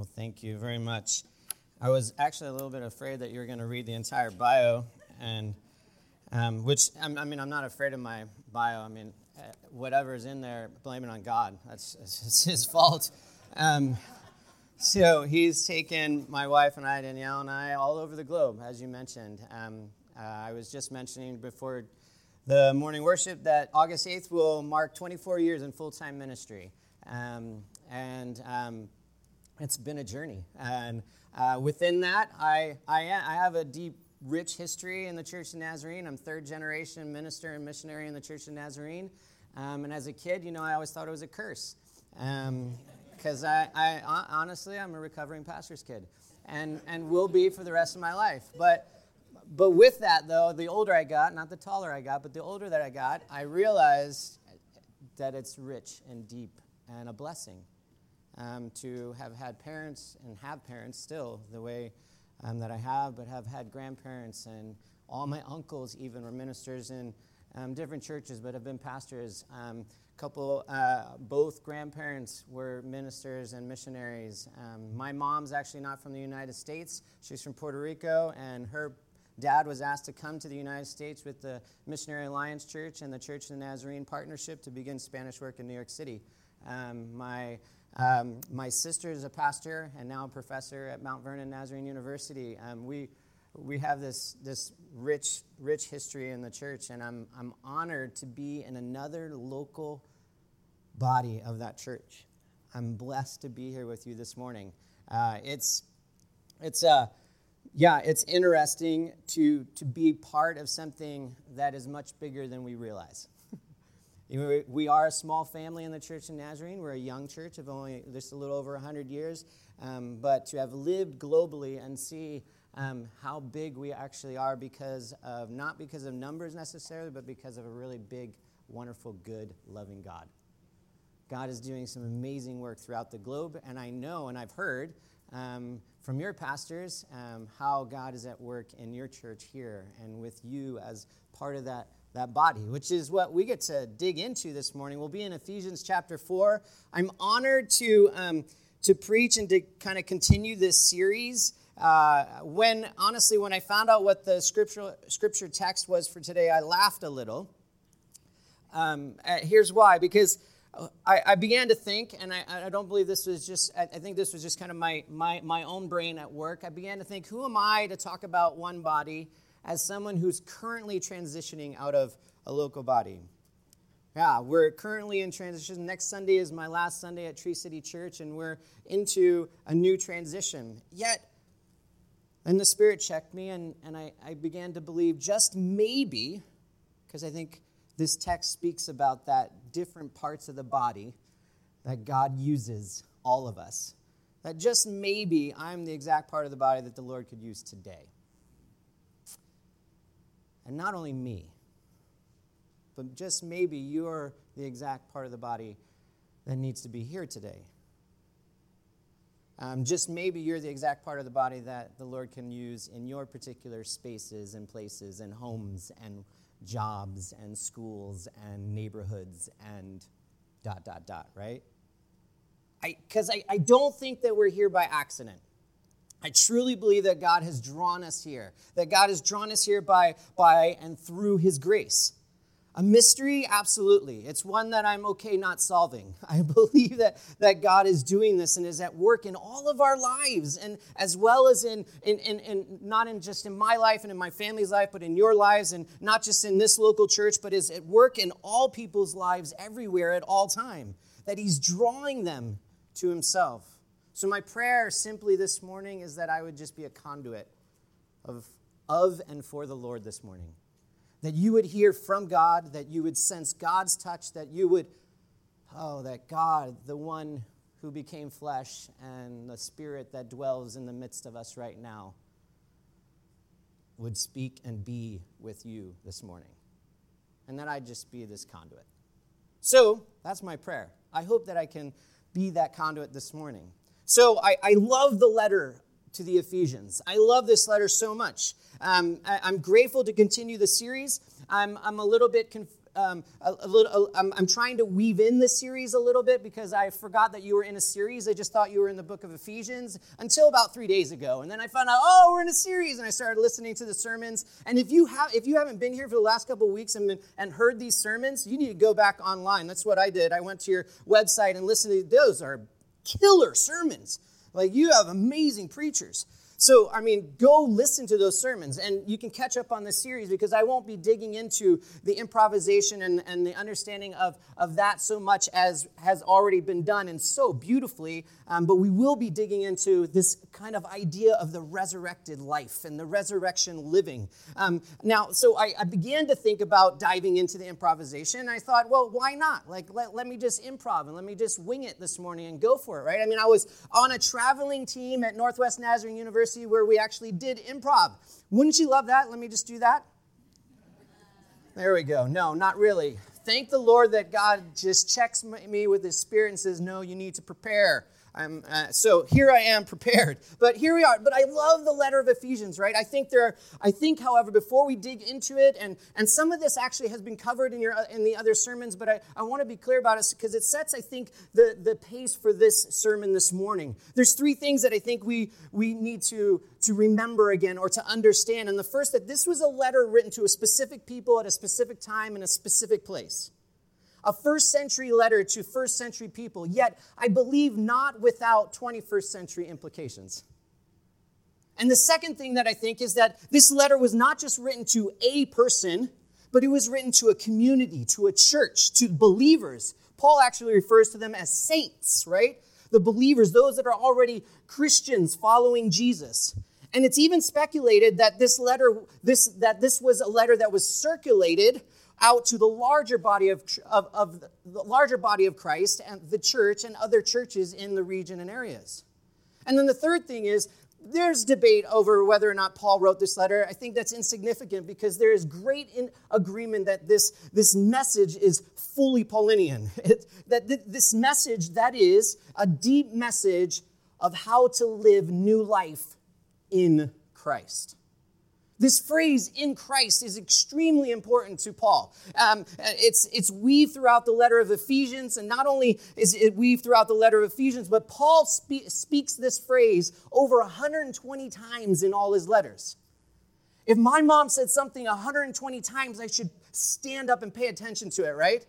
Well, thank you very much. I was actually a little bit afraid that you were going to read the entire bio, and um, which I mean, I'm not afraid of my bio. I mean, uh, whatever's in there, blame it on God. That's his fault. Um, so he's taken my wife and I, Danielle and I, all over the globe, as you mentioned. Um, uh, I was just mentioning before the morning worship that August 8th will mark 24 years in full time ministry. Um, and um, it's been a journey. And uh, within that, I, I, I have a deep, rich history in the Church of Nazarene. I'm third generation minister and missionary in the Church of Nazarene. Um, and as a kid, you know, I always thought it was a curse. Because um, I, I, honestly, I'm a recovering pastor's kid and, and will be for the rest of my life. But, but with that, though, the older I got, not the taller I got, but the older that I got, I realized that it's rich and deep and a blessing um, to have had parents and have parents still the way um, that I have, but have had grandparents and all my uncles even were ministers in um, different churches, but have been pastors. Um, couple, uh, both grandparents were ministers and missionaries. Um, my mom's actually not from the United States; she's from Puerto Rico, and her dad was asked to come to the United States with the Missionary Alliance Church and the Church of the Nazarene Partnership to begin Spanish work in New York City. Um, my um, my sister is a pastor and now a professor at Mount Vernon Nazarene University. Um, we, we have this, this rich, rich history in the church, and I'm, I'm honored to be in another local body of that church. I'm blessed to be here with you this morning. Uh, it's, it's, uh, yeah, it's interesting to, to be part of something that is much bigger than we realize. We are a small family in the Church of Nazarene. We're a young church of only just a little over 100 years. Um, but to have lived globally and see um, how big we actually are because of, not because of numbers necessarily, but because of a really big, wonderful, good, loving God. God is doing some amazing work throughout the globe, and I know and I've heard um, from your pastors um, how God is at work in your church here and with you as part of that that body, which is what we get to dig into this morning. We'll be in Ephesians chapter 4. I'm honored to, um, to preach and to kind of continue this series. Uh, when, honestly, when I found out what the scripture, scripture text was for today, I laughed a little. Um, uh, here's why because I, I, began to think, and I, I, don't believe this was just, I, I think this was just kind of my, my, my own brain at work. I began to think, who am I to talk about one body? As someone who's currently transitioning out of a local body. Yeah, we're currently in transition. Next Sunday is my last Sunday at Tree City Church, and we're into a new transition. Yet, and the Spirit checked me, and, and I, I began to believe just maybe, because I think this text speaks about that different parts of the body that God uses all of us. That just maybe I'm the exact part of the body that the Lord could use today. And not only me, but just maybe you're the exact part of the body that needs to be here today. Um, just maybe you're the exact part of the body that the Lord can use in your particular spaces and places and homes and jobs and schools and neighborhoods and dot, dot, dot, right? Because I, I, I don't think that we're here by accident. I truly believe that God has drawn us here, that God has drawn us here by, by and through His grace. A mystery? Absolutely. It's one that I'm okay not solving. I believe that, that God is doing this and is at work in all of our lives, and as well as in, in, in, in not in just in my life and in my family's life, but in your lives, and not just in this local church, but is at work in all people's lives everywhere at all time. That He's drawing them to Himself. So, my prayer simply this morning is that I would just be a conduit of, of and for the Lord this morning. That you would hear from God, that you would sense God's touch, that you would, oh, that God, the one who became flesh and the spirit that dwells in the midst of us right now, would speak and be with you this morning. And that I'd just be this conduit. So, that's my prayer. I hope that I can be that conduit this morning. So I, I love the letter to the Ephesians. I love this letter so much. Um, I, am grateful to continue the series. I'm, I'm a little bit um, a, a, little. A, I'm, I'm trying to weave in this series a little bit because I forgot that you were in a series. I just thought you were in the book of Ephesians until about three days ago, and then I found out, oh, we're in a series, and I started listening to the sermons. And if you have, if you haven't been here for the last couple of weeks and been, and heard these sermons, you need to go back online. That's what I did. I went to your website and listened to those. Are killer sermons. Like you have amazing preachers. So, I mean, go listen to those sermons and you can catch up on the series because I won't be digging into the improvisation and, and the understanding of, of that so much as has already been done and so beautifully. Um, but we will be digging into this kind of idea of the resurrected life and the resurrection living. Um, now, so I, I, began to think about diving into the improvisation. I thought, well, why not? Like, let, let me just improv and let me just wing it this morning and go for it, right? I mean, I was on a traveling team at Northwest Nazarene University where we actually did improv. Wouldn't you love that? Let me just do that. There we go. No, not really. Thank the Lord that God just checks me with his spirit and says, no, you need to prepare. Uh, so here I am prepared. But here we are. But I love the letter of Ephesians, right? I think there. Are, I think, however, before we dig into it, and and some of this actually has been covered in your in the other sermons, but I, I want to be clear about it because it sets, I think, the the pace for this sermon this morning. There's three things that I think we we need to to remember again or to understand. And the first that this was a letter written to a specific people at a specific time in a specific place a first century letter to first century people, yet I believe not without 21st century implications. And the second thing that I think is that this letter was not just written to a person, but it was written to a community, to a church, to believers. Paul actually refers to them as saints, right? The believers, those that are already Christians following Jesus. And it's even speculated that this letter, this, that this was a letter that was circulated out to the larger body of, of, of the larger body of Christ and the church and other churches in the region and areas. And then the third thing is there's debate over whether or not Paul wrote this letter. I think that's insignificant because there is great agreement that this, this message is fully Paulinian. It, that th- this message, that is a deep message of how to live new life in Christ. This phrase in Christ is extremely important to Paul. Um, it's, it's weaved throughout the letter of Ephesians, and not only is it weaved throughout the letter of Ephesians, but Paul spe- speaks this phrase over 120 times in all his letters. If my mom said something 120 times, I should stand up and pay attention to it, right?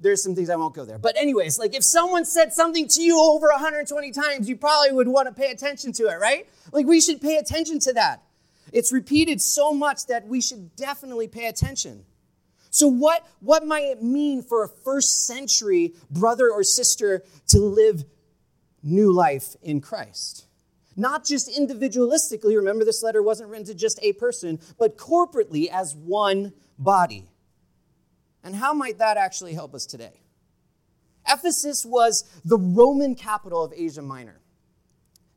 There's some things I won't go there. But, anyways, like if someone said something to you over 120 times, you probably would want to pay attention to it, right? Like we should pay attention to that. It's repeated so much that we should definitely pay attention. So, what, what might it mean for a first century brother or sister to live new life in Christ? Not just individualistically, remember this letter wasn't written to just a person, but corporately as one body. And how might that actually help us today? Ephesus was the Roman capital of Asia Minor.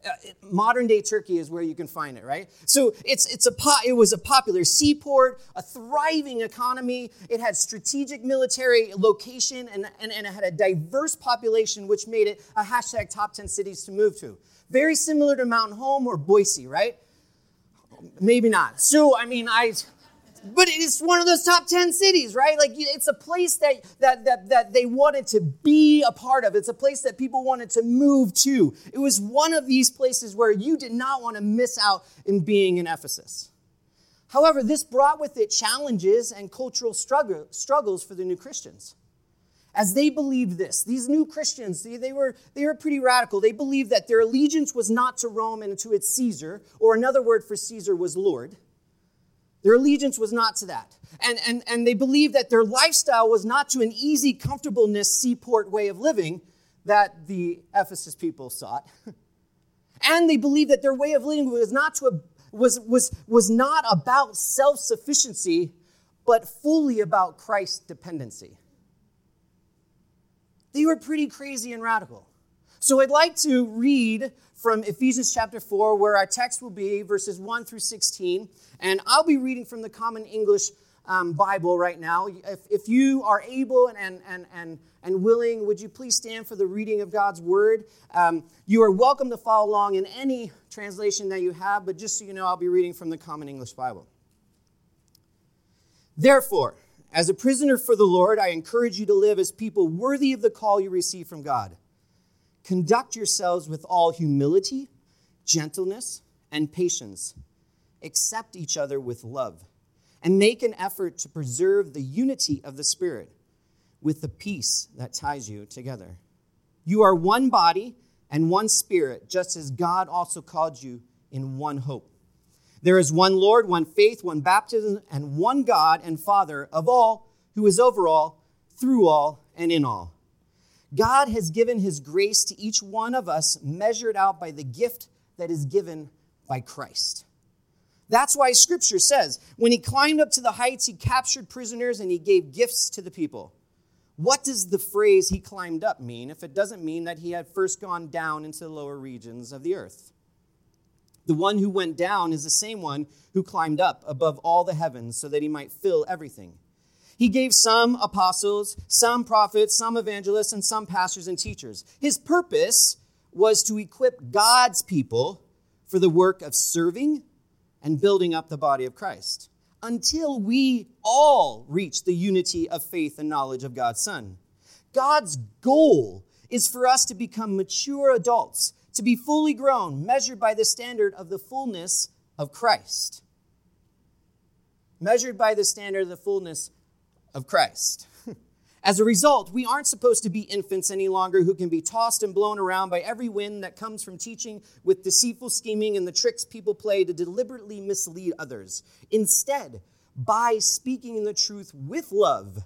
Uh, modern day Turkey is where you can find it, right? So it's, it's a po- it was a popular seaport, a thriving economy. It had strategic military location and, and, and it had a diverse population, which made it a hashtag top 10 cities to move to. Very similar to Mountain Home or Boise, right? Maybe not. So, I mean, I but it's one of those top 10 cities right? Like it's a place that, that that that they wanted to be a part of. It's a place that people wanted to move to. It was one of these places where you did not want to miss out in being in ephesus. However this brought with it challenges and cultural struggle, struggles for the new christians. As they believed this these new christians they, they, were they were pretty radical. They believed that their allegiance was not to rome and to its caesar or another word for caesar was lord their allegiance was not to that. And, and, and they believed that their lifestyle was not to an easy comfortableness seaport way of living that the Ephesus people sought. and they believed that their way of living was not, to a, was, was, was not about self sufficiency, but fully about Christ's dependency. They were pretty crazy and radical. So I'd like to read from Ephesians chapter 4, where our text will be verses 1 through 16. And I'll be reading from the Common English um, Bible right now. If, if you are able and, and, and, and willing, would you please stand for the reading of God's word? Um, you are welcome to follow along in any translation that you have, but just so you know, I'll be reading from the Common English Bible. Therefore, As a prisoner for the Lord, I encourage you to live as people worthy of the call you receive from God. Conduct yourselves with all humility, gentleness, and patience. Accept each other with love, and make an effort to preserve the unity of the Spirit with the peace that ties you together. You are one body and one Spirit, just as God also called you in one hope. There is one Lord, one faith, one baptism, and one God and Father of all, who is over all, through all, and in all. God has given his grace to each one of us, measured out by the gift that is given by Christ. That's why scripture says, when he climbed up to the heights, he captured prisoners and he gave gifts to the people. What does the phrase he climbed up mean if it doesn't mean that he had first gone down into the lower regions of the earth? The one who went down is the same one who climbed up above all the heavens so that he might fill everything. He gave some apostles, some prophets, some evangelists, and some pastors and teachers. His purpose was to equip God's people for the work of serving and building up the body of Christ until we all reach the unity of faith and knowledge of God's Son. God's goal is for us to become mature adults to be fully grown, measured by the standard of the fullness of Christ. Measured by the standard of the fullness of Christ. As a result, we aren't supposed to be infants any longer who can be tossed and blown around by every wind that comes from teaching with deceitful scheming and the tricks people play to deliberately mislead others. Instead, by speaking in the truth with love,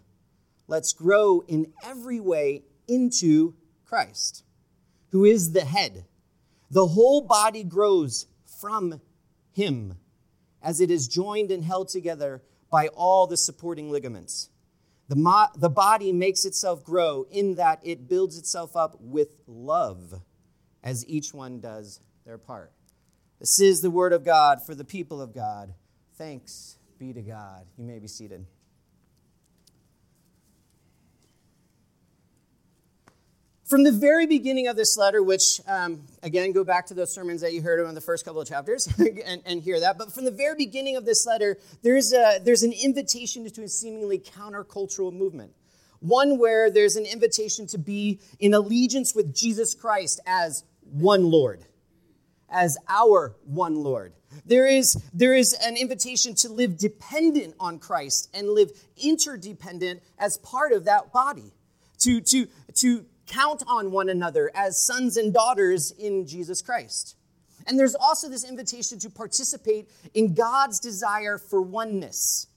let's grow in every way into Christ, who is the head the whole body grows from him as it is joined and held together by all the supporting ligaments. The, mo- the body makes itself grow in that it builds itself up with love as each one does their part. This is the word of God for the people of God. Thanks be to God. You may be seated. From the very beginning of this letter, which, um, again, go back to those sermons that you heard in the first couple of chapters and, and, hear that. But from the very beginning of this letter, there's, a, there's an invitation to a seemingly countercultural movement. One where there's an invitation to be in allegiance with Jesus Christ as one Lord, as our one Lord. There is, there is an invitation to live dependent on Christ and live interdependent as part of that body. To, to, to count on one another as sons and daughters in Jesus Christ. And there's also this invitation to participate in God's desire for oneness.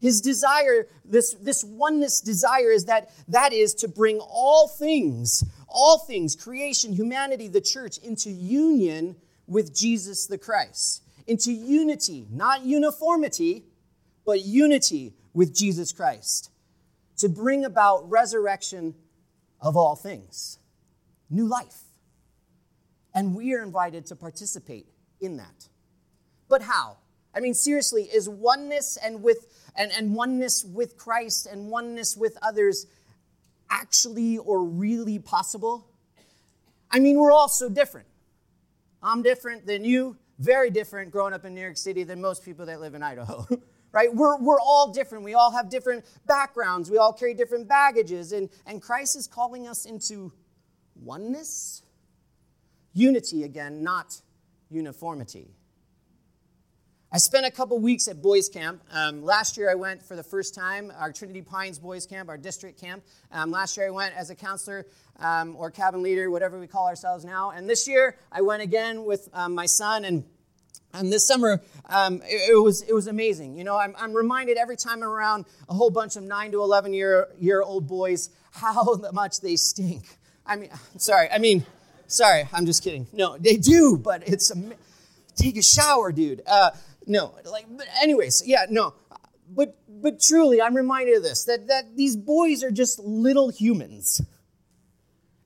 His desire, this, this oneness desire is that that is to bring all things, all things, creation, humanity, the church, into union with Jesus the Christ. Into unity, not uniformity, but unity with Jesus Christ. To bring about resurrection of all things new life. And we are invited to participate in that. But how? I mean, seriously, is oneness and with and, and oneness with Christ and oneness with others actually or really possible? I mean, we're all so different. I'm different than you, very different growing up in New York City than most people that live in Idaho. right? We're, we're all different. We all have different backgrounds. We all carry different baggages. And, and Christ is calling us into oneness, unity again, not uniformity. I spent a couple weeks at boys camp. Um, last year I went for the first time, our Trinity Pines boys camp, our district camp. Um, last year I went as a counselor um, or cabin leader, whatever we call ourselves now. And this year I went again with um, my son and and this summer, um, it, it, was, it was amazing. You know, I'm, I'm reminded every time I'm around a whole bunch of 9 to 11 year, year old boys how much they stink. I mean, sorry, I mean, sorry, I'm just kidding. No, they do, but it's, a, take a shower, dude. Uh, no, like, but anyways, yeah, no. But, but truly, I'm reminded of this that, that these boys are just little humans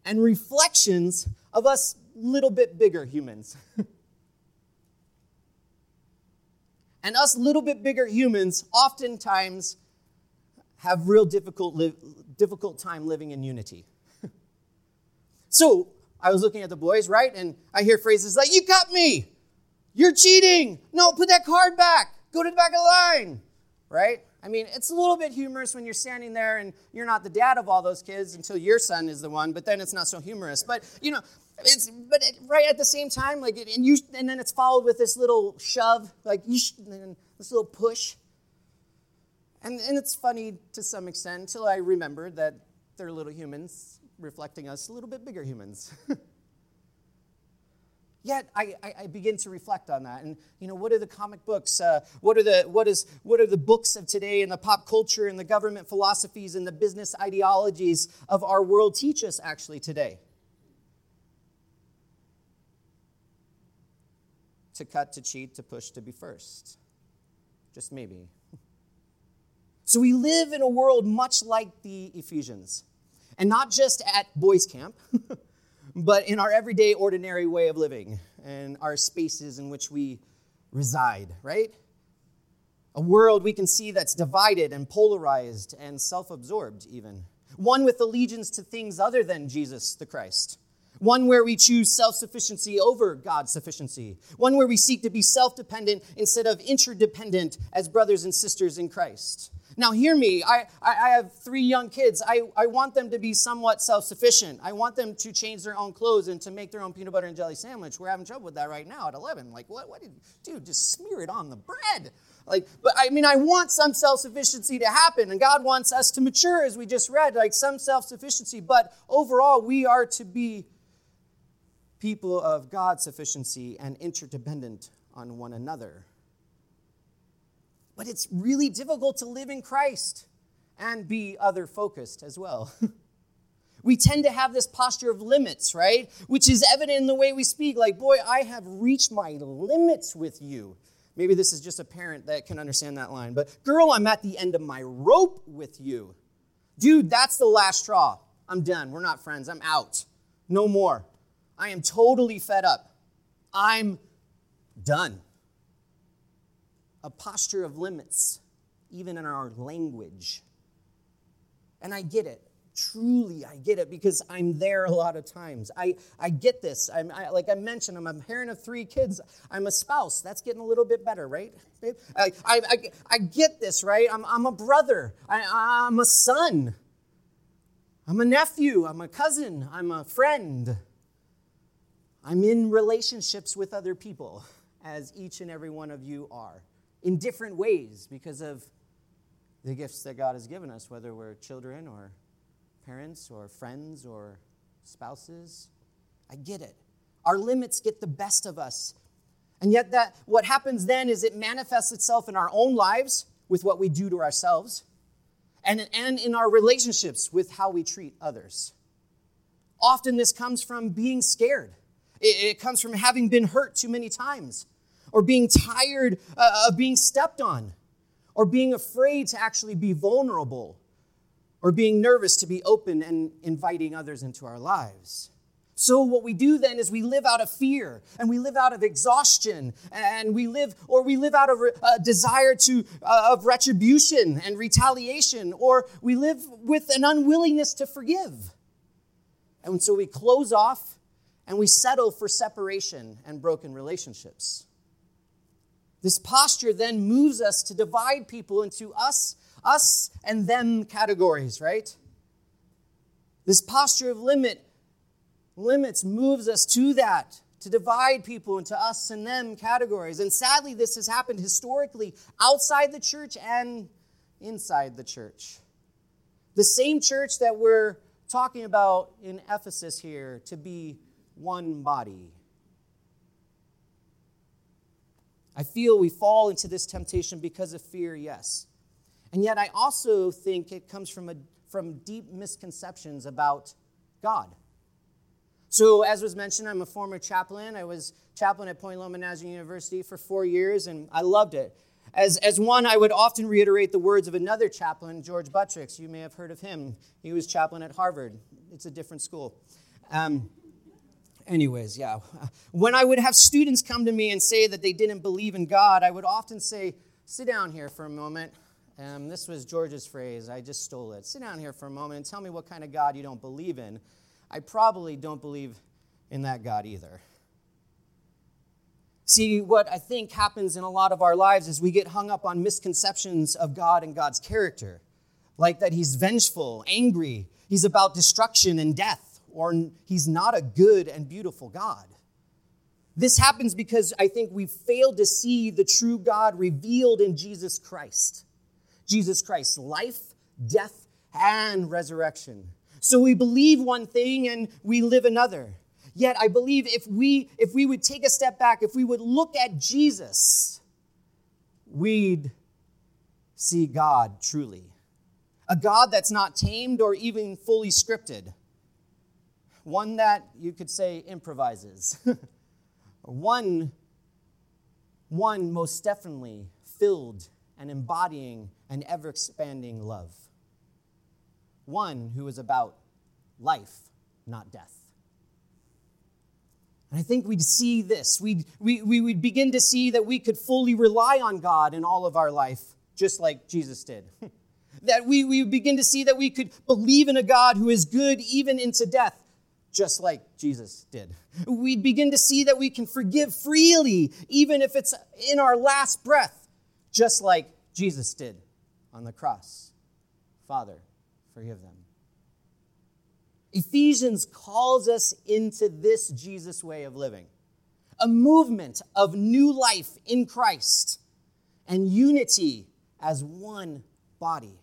and reflections of us little bit bigger humans. And us little bit bigger humans oftentimes have real difficult, li- difficult time living in unity. so I was looking at the boys, right? And I hear phrases like, You cut me! You're cheating! No, put that card back! Go to the back of the line! Right? I mean, it's a little bit humorous when you're standing there and you're not the dad of all those kids until your son is the one, but then it's not so humorous. But, you know, it's, but it, right at the same time, like, and you, and then it's followed with this little shove, like, you, and this little push. And, and it's funny to some extent until I remembered that they're little humans reflecting us a little bit bigger humans. Yet I, I, I, begin to reflect on that, and you know, what are the comic books? Uh, what are the what is what are the books of today, and the pop culture, and the government philosophies, and the business ideologies of our world teach us actually today? To cut, to cheat, to push, to be first. Just maybe. So we live in a world much like the Ephesians, and not just at boys' camp. but in our everyday, ordinary way of living and our spaces in which we reside, right? A world we can see that's divided and polarized and self absorbed, even. One with allegiance to things other than Jesus the Christ. One where we choose self sufficiency over God's sufficiency. One where we seek to be self dependent instead of interdependent as brothers and sisters in Christ. Now, hear me. I, I, have three young kids. I, I want them to be somewhat self sufficient. I want them to change their own clothes and to make their own peanut butter and jelly sandwich. We're having trouble with that right now at 11. Like, what? What did, dude, just smear it on the bread. Like, but I mean, I want some self sufficiency to happen, and God wants us to mature, as we just read, like some self sufficiency. But overall, we are to be people of God's sufficiency and interdependent on one another. But it's really difficult to live in Christ and be other focused as well. we tend to have this posture of limits, right? Which is evident in the way we speak. Like, boy, I have reached my limits with you. Maybe this is just a parent that can understand that line. But, girl, I'm at the end of my rope with you. Dude, that's the last straw. I'm done. We're not friends. I'm out. No more. I am totally fed up. I'm done a posture of limits, even in our language. And I get it. Truly, I get it because I'm there a lot of times. I, I get this. I'm, I, like I mentioned, I'm a parent of three kids. I'm a spouse. That's getting a little bit better, right? I, I, I, I get this, right? I'm, I'm a brother. I, I'm a son. I'm a nephew. I'm a cousin. I'm a friend. I'm in relationships with other people, as each and every one of you are in different ways because of the gifts that God has given us, whether we're children or parents or friends or spouses. I get it. Our limits get the best of us. And yet that what happens then is it manifests itself in our own lives with what we do to ourselves and, and in our relationships with how we treat others. Often this comes from being scared. It, it comes from having been hurt too many times or being tired uh, of being stepped on, or being afraid to actually be vulnerable, or being nervous to be open and inviting others into our lives. So, what we do then is we live out of fear and we live out of exhaustion and we live, or we live out of a desire to, uh, of retribution and retaliation, or we live with an unwillingness to forgive. And so we close off and we settle for separation and broken relationships. This posture then moves us to divide people into us, us and them categories, right? This posture of limit limits moves us to that to divide people into us and them categories. And sadly, this has happened historically outside the church and inside the church. The same church that we're talking about in Ephesus here to be one body. I feel we fall into this temptation because of fear, yes. And yet I also think it comes from, a, from deep misconceptions about God. So, as was mentioned, I'm a former chaplain. I was chaplain at Point Loma Nazarene University for four years, and I loved it. As, as one, I would often reiterate the words of another chaplain, George Buttricks. You may have heard of him. He was chaplain at Harvard. It's a different school. Um, anyways, yeah. When I would have students come to me and say that they didn't believe in God, I would often say, sit down here for a moment. Um, this was George's phrase. I just stole it. Sit down here for a moment and tell me what kind of God you don't believe in. I probably don't believe in that God either. See, what I think happens in a lot of our lives is we get hung up on misconceptions of God and God's character, like that He's vengeful, angry, He's about destruction and death, or He's not a good and beautiful God. This happens because I think we fail to see the true God revealed in Jesus Christ. Jesus Christ's life, death, and resurrection. So we believe one thing and we live another. Yet I believe if we if we would take a step back, if we would look at Jesus, we'd see God truly. A God that's not tamed or even fully scripted. One that you could say improvises. one one most definitely filled and embodying an ever expanding love. One who is about life, not death. And I think we'd see this. We'd, we, we would begin to see that we could fully rely on God in all of our life, just like Jesus did. that we, we begin to see that we could believe in a God who is good even into death, just like Jesus did. We'd begin to see that we can forgive freely, even if it's in our last breath, just like Jesus did on the cross. Father, forgive them. Ephesians calls us into this Jesus way of living a movement of new life in Christ and unity as one body.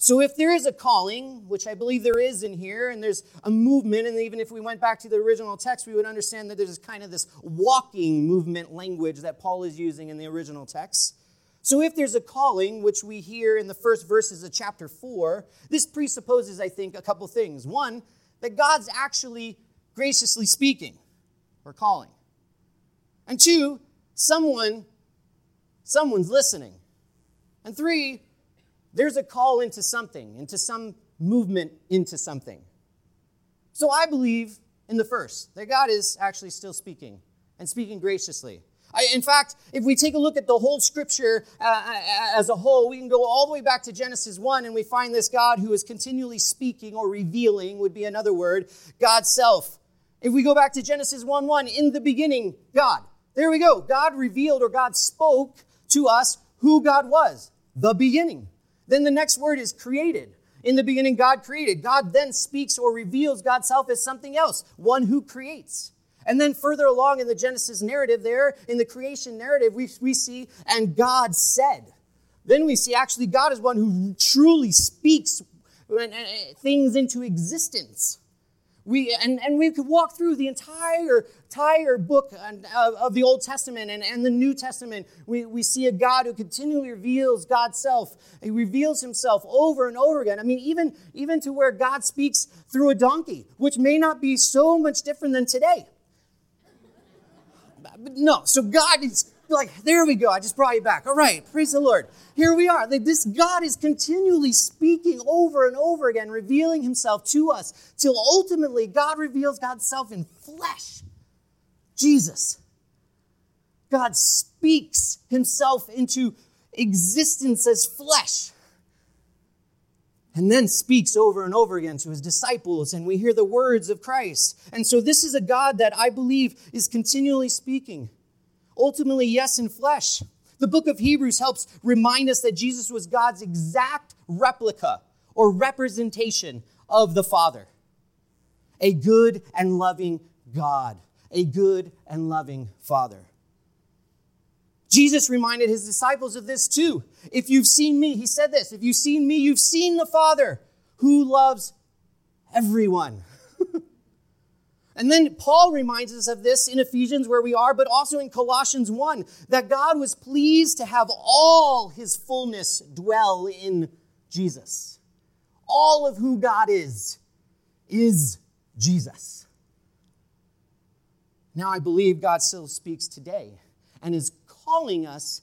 So, if there is a calling, which I believe there is in here, and there's a movement, and even if we went back to the original text, we would understand that there's kind of this walking movement language that Paul is using in the original text. So, if there's a calling, which we hear in the first verses of chapter 4, this presupposes, I think, a couple things. One, that God's actually graciously speaking or calling. And two, someone someone's listening. And three, there's a call into something, into some movement into something. So I believe in the first, that God is actually still speaking and speaking graciously. I, in fact, if we take a look at the whole scripture uh, uh, as a whole, we can go all the way back to Genesis 1 and we find this God who is continually speaking or revealing, would be another word, God's self. If we go back to Genesis 1 1, in the beginning, God. There we go. God revealed or God spoke to us who God was, the beginning. Then the next word is created. In the beginning, God created. God then speaks or reveals God's self as something else, one who creates. And then further along in the Genesis narrative, there in the creation narrative, we, we see, and God said. Then we see actually God is one who truly speaks eh, eh, things into existence. We, and, and we could walk through the entire, entire book of the Old Testament and, and the New Testament. We, we see a God who continually reveals God's self. He reveals himself over and over again. I mean, even, even to where God speaks through a donkey, which may not be so much different than today. No, so God is like, there we go. I just brought you back. All right, praise the Lord. Here we are. This God is continually speaking over and over again, revealing himself to us, till ultimately God reveals God's self in flesh. Jesus. God speaks himself into existence as flesh and then speaks over and over again to his disciples, and we hear the words of Christ. And so, this is a God that I believe is continually speaking. Ultimately, yes, in flesh. The book of Hebrews helps remind us that Jesus was God's exact replica or representation of the Father. A good and loving God, a good and loving Father. Jesus reminded his disciples of this too. If you've seen me, he said this, if you've seen me, you've seen the Father who loves everyone. And then Paul reminds us of this in Ephesians, where we are, but also in Colossians 1, that God was pleased to have all his fullness dwell in Jesus. All of who God is, is Jesus. Now, I believe God still speaks today and is calling us,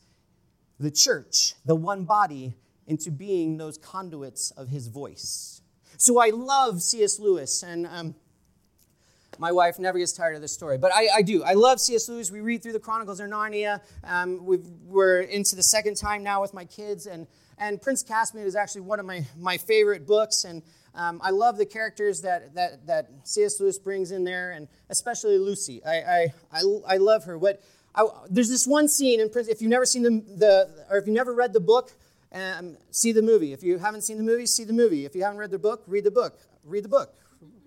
the church, the one body, into being those conduits of his voice. So I love C.S. Lewis, and um, my wife never gets tired of this story, but I, I, do. I love C.S. Lewis. We read through the Chronicles of Narnia. Um, we are into the second time now with my kids, and, and Prince Caspian is actually one of my, my favorite books. And um, I love the characters that, that, that C.S. Lewis brings in there, and especially Lucy. I, I, I, I love her. What, I, there's this one scene in Prince. If you've never seen the, the or if you've never read the book, um, see the movie. If you haven't seen the movie, see the movie. If you haven't read the book, read the book. Read the book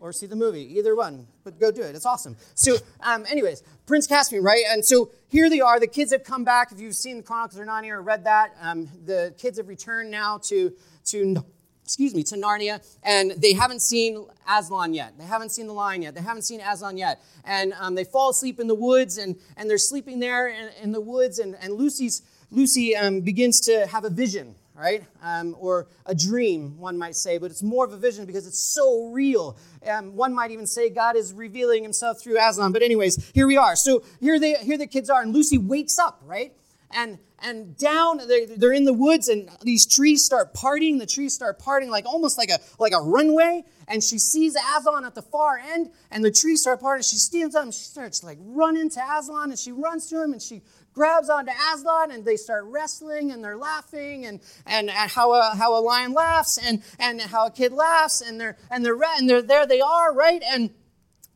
or see the movie, either one. But go do it. It's awesome. So, um, anyways, Prince Caspian, right? And so here they are. The kids have come back. If you've seen the Chronicles of Narnia or read that, um, the kids have returned now to to excuse me, to Narnia, and they haven't seen Aslan yet. They haven't seen the lion yet. They haven't seen Aslan yet. And um, they fall asleep in the woods, and, and they're sleeping there in, in the woods, and, and Lucy's, Lucy um, begins to have a vision, right? Um, or a dream, one might say, but it's more of a vision because it's so real. Um, one might even say God is revealing himself through Aslan. But anyways, here we are. So here, they, here the kids are, and Lucy wakes up, right? and and down they're in the woods and these trees start parting the trees start parting like almost like a like a runway and she sees aslan at the far end and the trees start parting she stands up and she starts like running to aslan and she runs to him and she grabs onto aslan and they start wrestling and they're laughing and and, and how a how a lion laughs and and how a kid laughs and they're and they're and they're there they are right and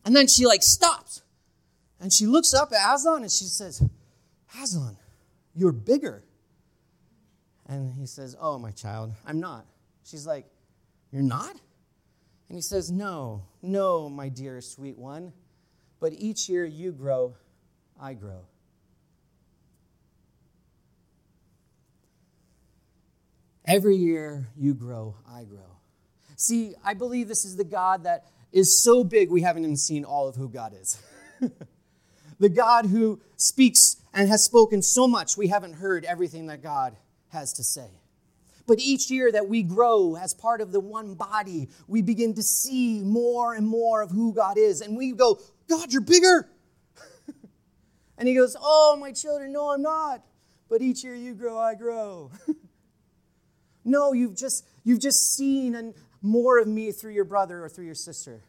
and then she like stops and she looks up at aslan and she says aslan you're bigger. And he says, Oh, my child, I'm not. She's like, You're not? And he says, No, no, my dear sweet one. But each year you grow, I grow. Every year you grow, I grow. See, I believe this is the God that is so big we haven't even seen all of who God is. the God who speaks and has spoken so much, we haven't heard everything that God has to say. But each year that we grow as part of the one body, we begin to see more and more of who God is. And we go, God, you're bigger. and He goes, Oh, my children, no, I'm not. But each year you grow, I grow. no, you've just, you've just seen and more of me through your brother or through your sister.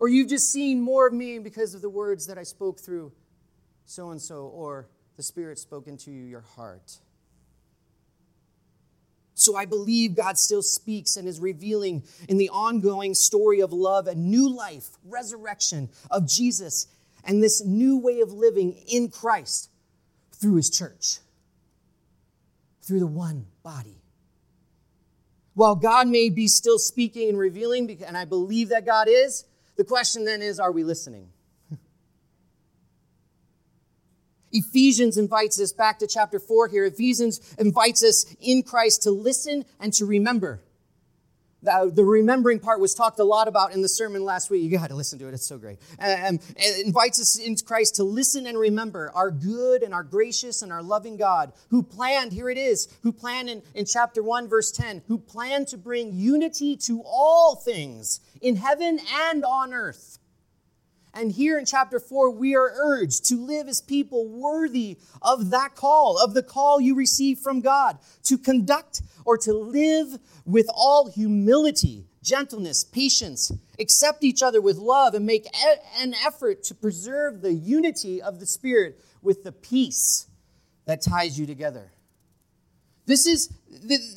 Or you've just seen more of me because of the words that I spoke through so and so, or the Spirit spoke into you, your heart. So I believe God still speaks and is revealing in the ongoing story of love a new life, resurrection of Jesus, and this new way of living in Christ through his church, through the one body. While God may be still speaking and revealing, and I believe that God is, the question then is are we listening? Ephesians invites us back to chapter 4 here. Ephesians invites us in Christ to listen and to remember. The, the remembering part was talked a lot about in the sermon last week. You got to listen to it, it's so great. Um, it invites us in Christ to listen and remember our good and our gracious and our loving God who planned, here it is, who planned in, in chapter 1, verse 10, who planned to bring unity to all things in heaven and on earth. And here in chapter 4, we are urged to live as people worthy of that call, of the call you receive from God, to conduct or to live with all humility, gentleness, patience, accept each other with love, and make an effort to preserve the unity of the Spirit with the peace that ties you together. This is,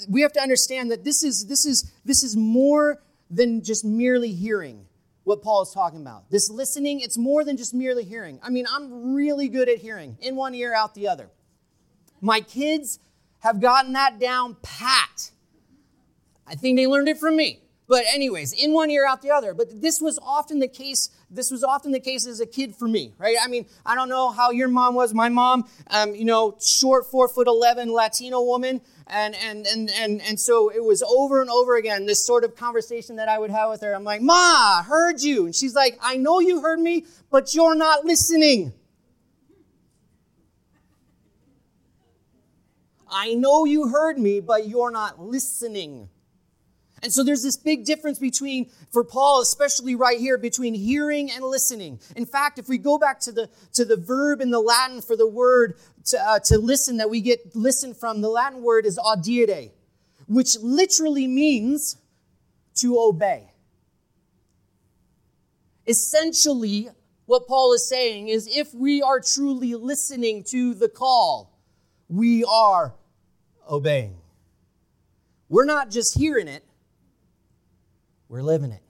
we have to understand that this is, this is, this is more than just merely hearing what Paul is talking about. This listening, it's more than just merely hearing. I mean, I'm really good at hearing, in one ear, out the other. My kids have gotten that down pat. I think they learned it from me. But anyways, in one ear, out the other. But this was often the case. This was often the case as a kid for me, right? I mean, I don't know how your mom was. My mom, um, you know, short, four foot eleven Latino woman, and and and and and so it was over and over again this sort of conversation that I would have with her. I'm like, Ma, heard you, and she's like, I know you heard me, but you're not listening. I know you heard me, but you're not listening. And so there's this big difference between, for Paul, especially right here, between hearing and listening. In fact, if we go back to the, to the verb in the Latin for the word to, uh, to listen that we get listen from, the Latin word is audire, which literally means to obey. Essentially, what Paul is saying is if we are truly listening to the call, we are obeying. We're not just hearing it, we're living it.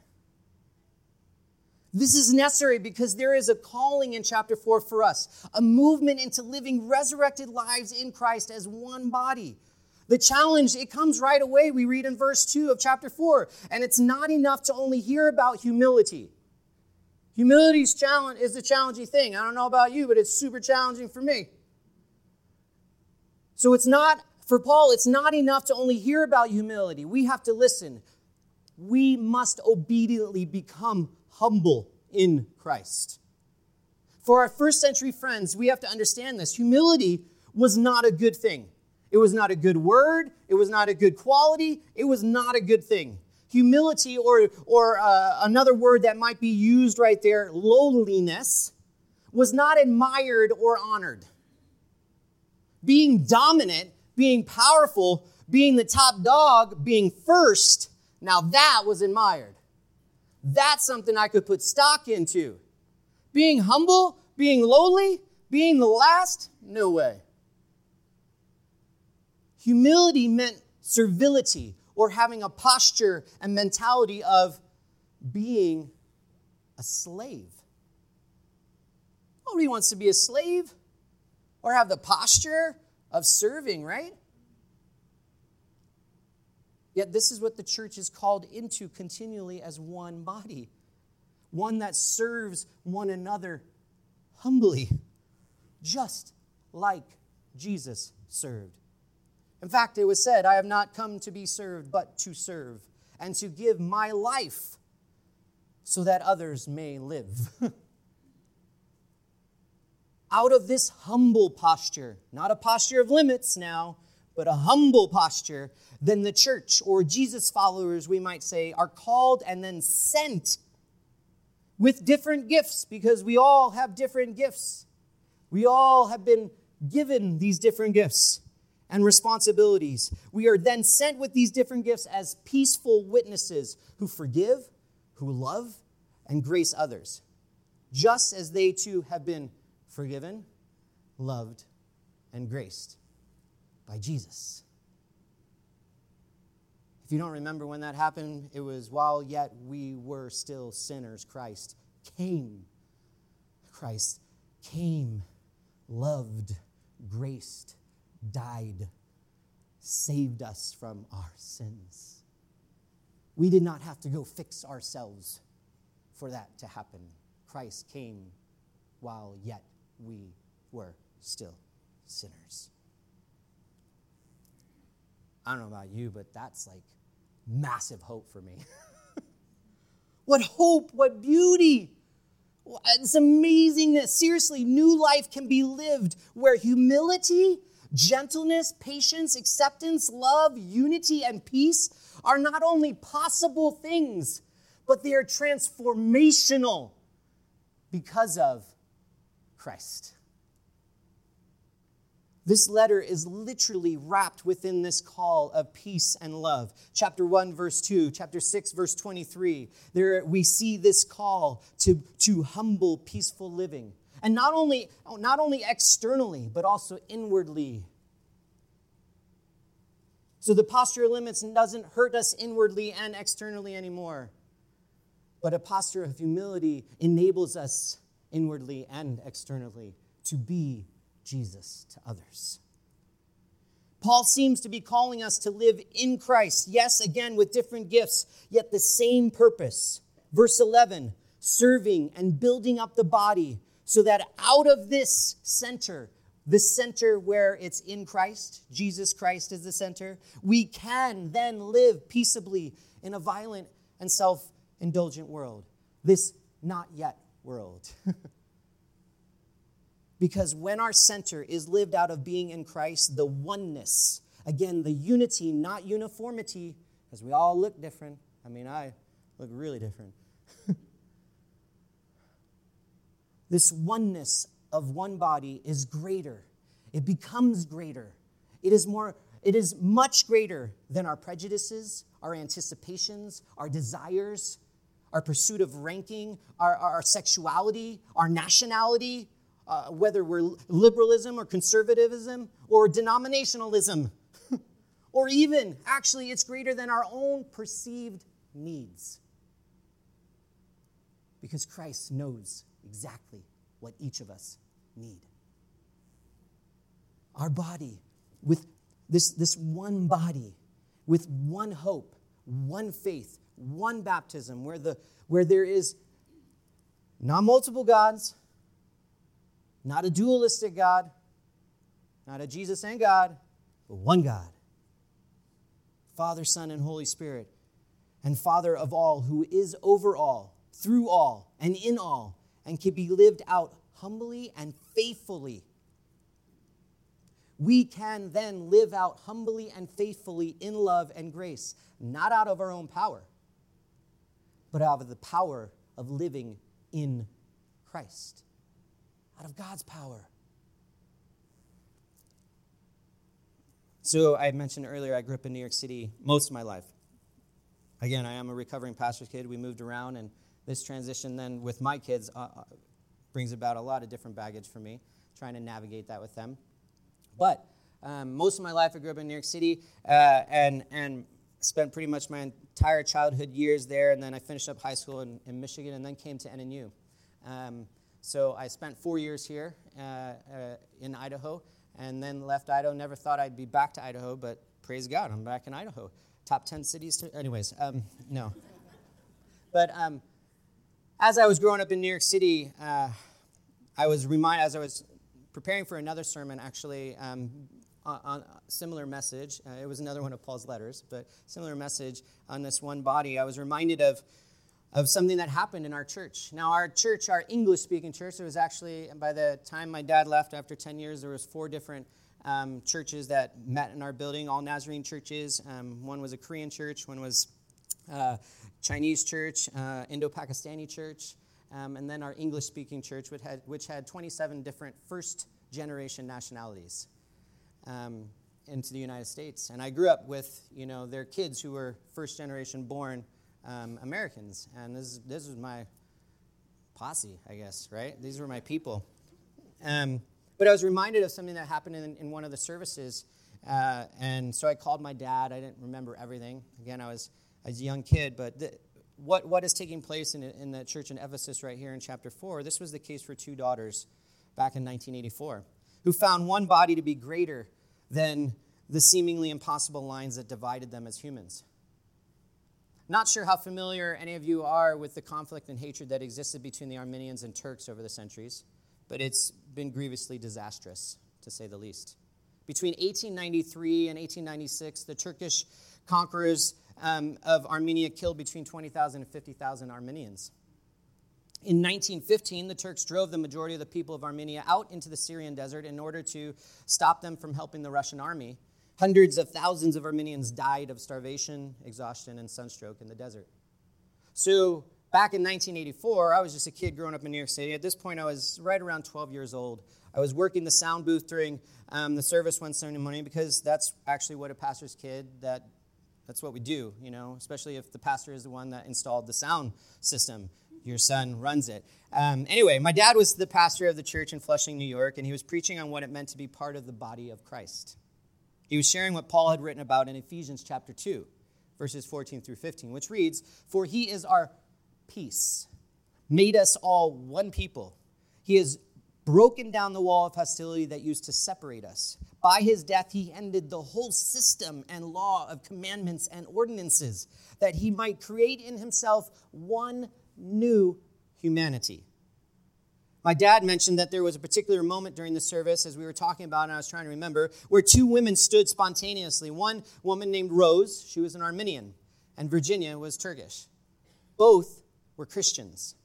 This is necessary because there is a calling in chapter 4 for us, a movement into living resurrected lives in Christ as one body. The challenge, it comes right away. We read in verse 2 of chapter 4, and it's not enough to only hear about humility. Humility is a challenging thing. I don't know about you, but it's super challenging for me. So it's not, for Paul, it's not enough to only hear about humility. We have to listen. We must obediently become humble in Christ. For our first century friends, we have to understand this. Humility was not a good thing. It was not a good word. It was not a good quality. It was not a good thing. Humility, or, or uh, another word that might be used right there, lowliness, was not admired or honored. Being dominant, being powerful, being the top dog, being first, now that was admired. That's something I could put stock into. Being humble, being lowly, being the last, no way. Humility meant servility or having a posture and mentality of being a slave. Nobody wants to be a slave or have the posture of serving, right? Yet, this is what the church is called into continually as one body, one that serves one another humbly, just like Jesus served. In fact, it was said, I have not come to be served, but to serve, and to give my life so that others may live. Out of this humble posture, not a posture of limits now, but a humble posture, then the church, or Jesus followers, we might say, are called and then sent with different gifts because we all have different gifts. We all have been given these different gifts and responsibilities. We are then sent with these different gifts as peaceful witnesses who forgive, who love, and grace others, just as they too have been forgiven, loved, and graced by Jesus. If you don't remember when that happened, it was while yet we were still sinners, Christ came. Christ came, loved, graced, died, saved us from our sins. We did not have to go fix ourselves for that to happen. Christ came while yet we were still sinners. I don't know about you, but that's like massive hope for me. what hope, what beauty. It's amazing that seriously, new life can be lived where humility, gentleness, patience, acceptance, love, unity, and peace are not only possible things, but they are transformational because of Christ. This letter is literally wrapped within this call of peace and love. Chapter 1, verse 2, chapter 6, verse 23. There we see this call to, to humble, peaceful living. And not only, not only externally, but also inwardly. So the posture of limits doesn't hurt us inwardly and externally anymore. But a posture of humility enables us inwardly and externally to be Jesus to others. Paul seems to be calling us to live in Christ, yes, again with different gifts, yet the same purpose. Verse 11 serving and building up the body so that out of this center, the center where it's in Christ, Jesus Christ is the center, we can then live peaceably in a violent and self indulgent world. This not yet world. Because when our center is lived out of being in Christ, the oneness, again, the unity, not uniformity, because we all look different. I mean, I look really different. this oneness of one body is greater. It becomes greater. It is more it is much greater than our prejudices, our anticipations, our desires, our pursuit of ranking, our, our sexuality, our nationality, uh, whether we're liberalism or conservatism or denominationalism, or even, actually, it's greater than our own perceived needs. Because Christ knows exactly what each of us need. Our body, with this, this one body, with one hope, one faith, one baptism, where, the, where there is not multiple gods, not a dualistic God, not a Jesus and God, but one God. Father, Son, and Holy Spirit, and Father of all, who is over all, through all, and in all, and can be lived out humbly and faithfully. We can then live out humbly and faithfully in love and grace, not out of our own power, but out of the power of living in Christ, out of God's power. So, I mentioned earlier, I grew up in New York City most of my life. Again, I am a recovering pastor's kid. We moved around, and this transition then with my kids uh, uh brings about a lot of different baggage for me, trying to navigate that with them. But um, most of my life, I grew up in New York City uh, and, and spent pretty much my entire childhood years there. And then I finished up high school in, in Michigan and then came to NNU. Um, so I spent four years here uh, uh, in Idaho and then left Idaho. Never thought I'd be back to Idaho, but praise God, I'm back in Idaho. Top 10 cities to, anyways, um, no. But um, as I was growing up in New York City, uh, I was reminded, as I was preparing for another sermon, actually, um, on, similar message. Uh, it was another one of Paul's letters, but similar message on this one body. I was reminded of of something that happened in our church. Now, our church, our English-speaking church, it was actually by the time my dad left after 10 years, there was four different um, churches that met in our building, all Nazarene churches. Um, one was a Korean church, one was uh, Chinese church, uh, Indo-Pakistani church, um, and then our English-speaking church, which had, which had 27 different first-generation nationalities um, into the United States. And I grew up with, you know, their kids who were first-generation born um, Americans. And this, this was my posse, I guess, right? These were my people. Um, but I was reminded of something that happened in, in one of the services. Uh, and so I called my dad. I didn't remember everything. Again, I was, I was a young kid, but the, what, what is taking place in, in the church in Ephesus right here in chapter 4, this was the case for two daughters back in 1984 who found one body to be greater than the seemingly impossible lines that divided them as humans. Not sure how familiar any of you are with the conflict and hatred that existed between the Armenians and Turks over the centuries, but it's been grievously disastrous, to say the least. Between 1893 and 1896, the Turkish conquerors um, of Armenia killed between 20,000 and 50,000 Armenians. In 1915, the Turks drove the majority of the people of Armenia out into the Syrian desert in order to stop them from helping the Russian army Hundreds of thousands of Armenians died of starvation, exhaustion, and sunstroke in the desert. So, back in 1984, I was just a kid growing up in New York City. At this point, I was right around 12 years old. I was working the sound booth during um, the service one Sunday morning because that's actually what a pastor's kid that that's what we do, you know, especially if the pastor is the one that installed the sound system. Your son runs it. Um, anyway, my dad was the pastor of the church in Flushing, New York, and he was preaching on what it meant to be part of the body of Christ. He was sharing what Paul had written about in Ephesians chapter 2, verses 14 through 15, which reads For he is our peace, made us all one people. He has broken down the wall of hostility that used to separate us. By his death, he ended the whole system and law of commandments and ordinances, that he might create in himself one new humanity my dad mentioned that there was a particular moment during the service, as we were talking about, and I was trying to remember, where two women stood spontaneously. One woman named Rose, she was an Armenian, and Virginia was Turkish. Both were Christians.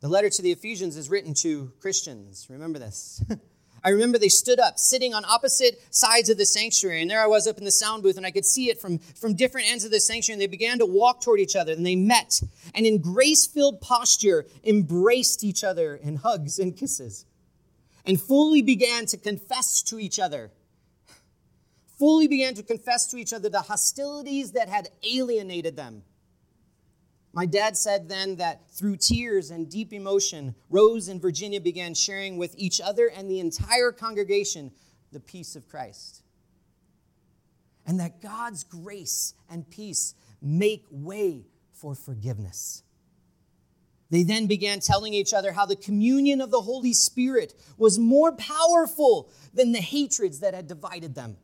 The letter to the Ephesians is written to Christians. Remember this. I remember they stood up, sitting on opposite sides of the sanctuary. And there I was up in the sound booth, and I could see it from, from different ends of the sanctuary. And they began to walk toward each other, and they met, and in grace filled posture, embraced each other in hugs and kisses, and fully began to confess to each other. Fully began to confess to each other the hostilities that had alienated them my dad said then that through tears and deep emotion, Rose and Virginia began sharing with each other and the entire congregation the peace of Christ. And that God's grace and peace make way for forgiveness. They then began telling each other how the communion of the Holy Spirit was more powerful than the hatreds that had divided them.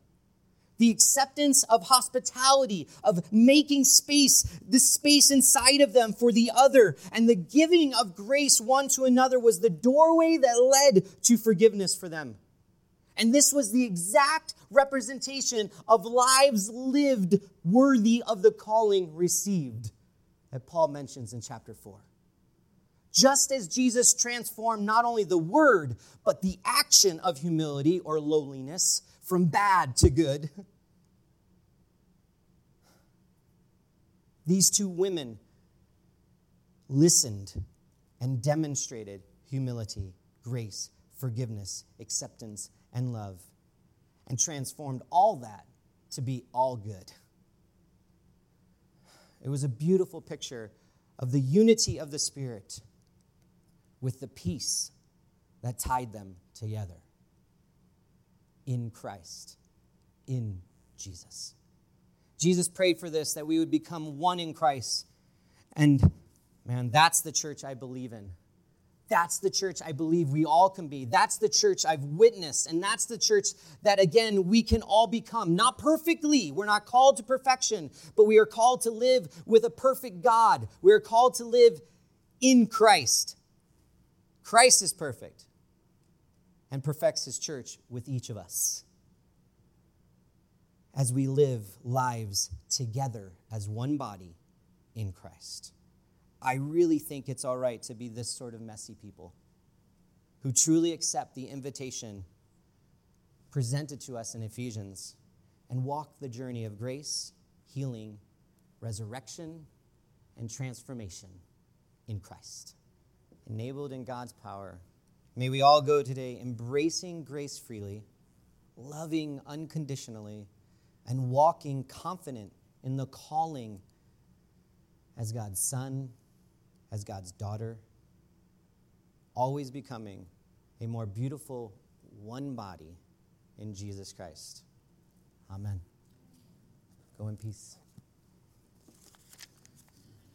The acceptance of hospitality, of making space, the space inside of them for the other, and the giving of grace one to another was the doorway that led to forgiveness for them. And this was the exact representation of lives lived worthy of the calling received that Paul mentions in chapter 4. Just as Jesus transformed not only the word, but the action of humility or lowliness from bad to good, these two women listened and demonstrated humility, grace, forgiveness, acceptance, and love, and transformed all that to be all good. It was a beautiful picture of the unity of the Spirit with the peace that tied them together in Christ, in Jesus. Jesus prayed for this, that we would become one in Christ. And man, that's the church I believe in. That's the church I believe we all can be. That's the church I've witnessed. And that's the church that, again, we can all become. Not perfectly. We're not called to perfection, but we are called to live with a perfect God. We are called to live in Christ. Christ is perfect and perfects his church with each of us as we live lives together as one body in Christ. I really think it's all right to be this sort of messy people who truly accept the invitation presented to us in Ephesians and walk the journey of grace, healing, resurrection, and transformation in Christ. Enabled in God's power, may we all go today embracing grace freely, loving unconditionally, and walking confident in the calling as God's son as God's daughter, always becoming a more beautiful one body in Jesus Christ. Amen. Go in peace.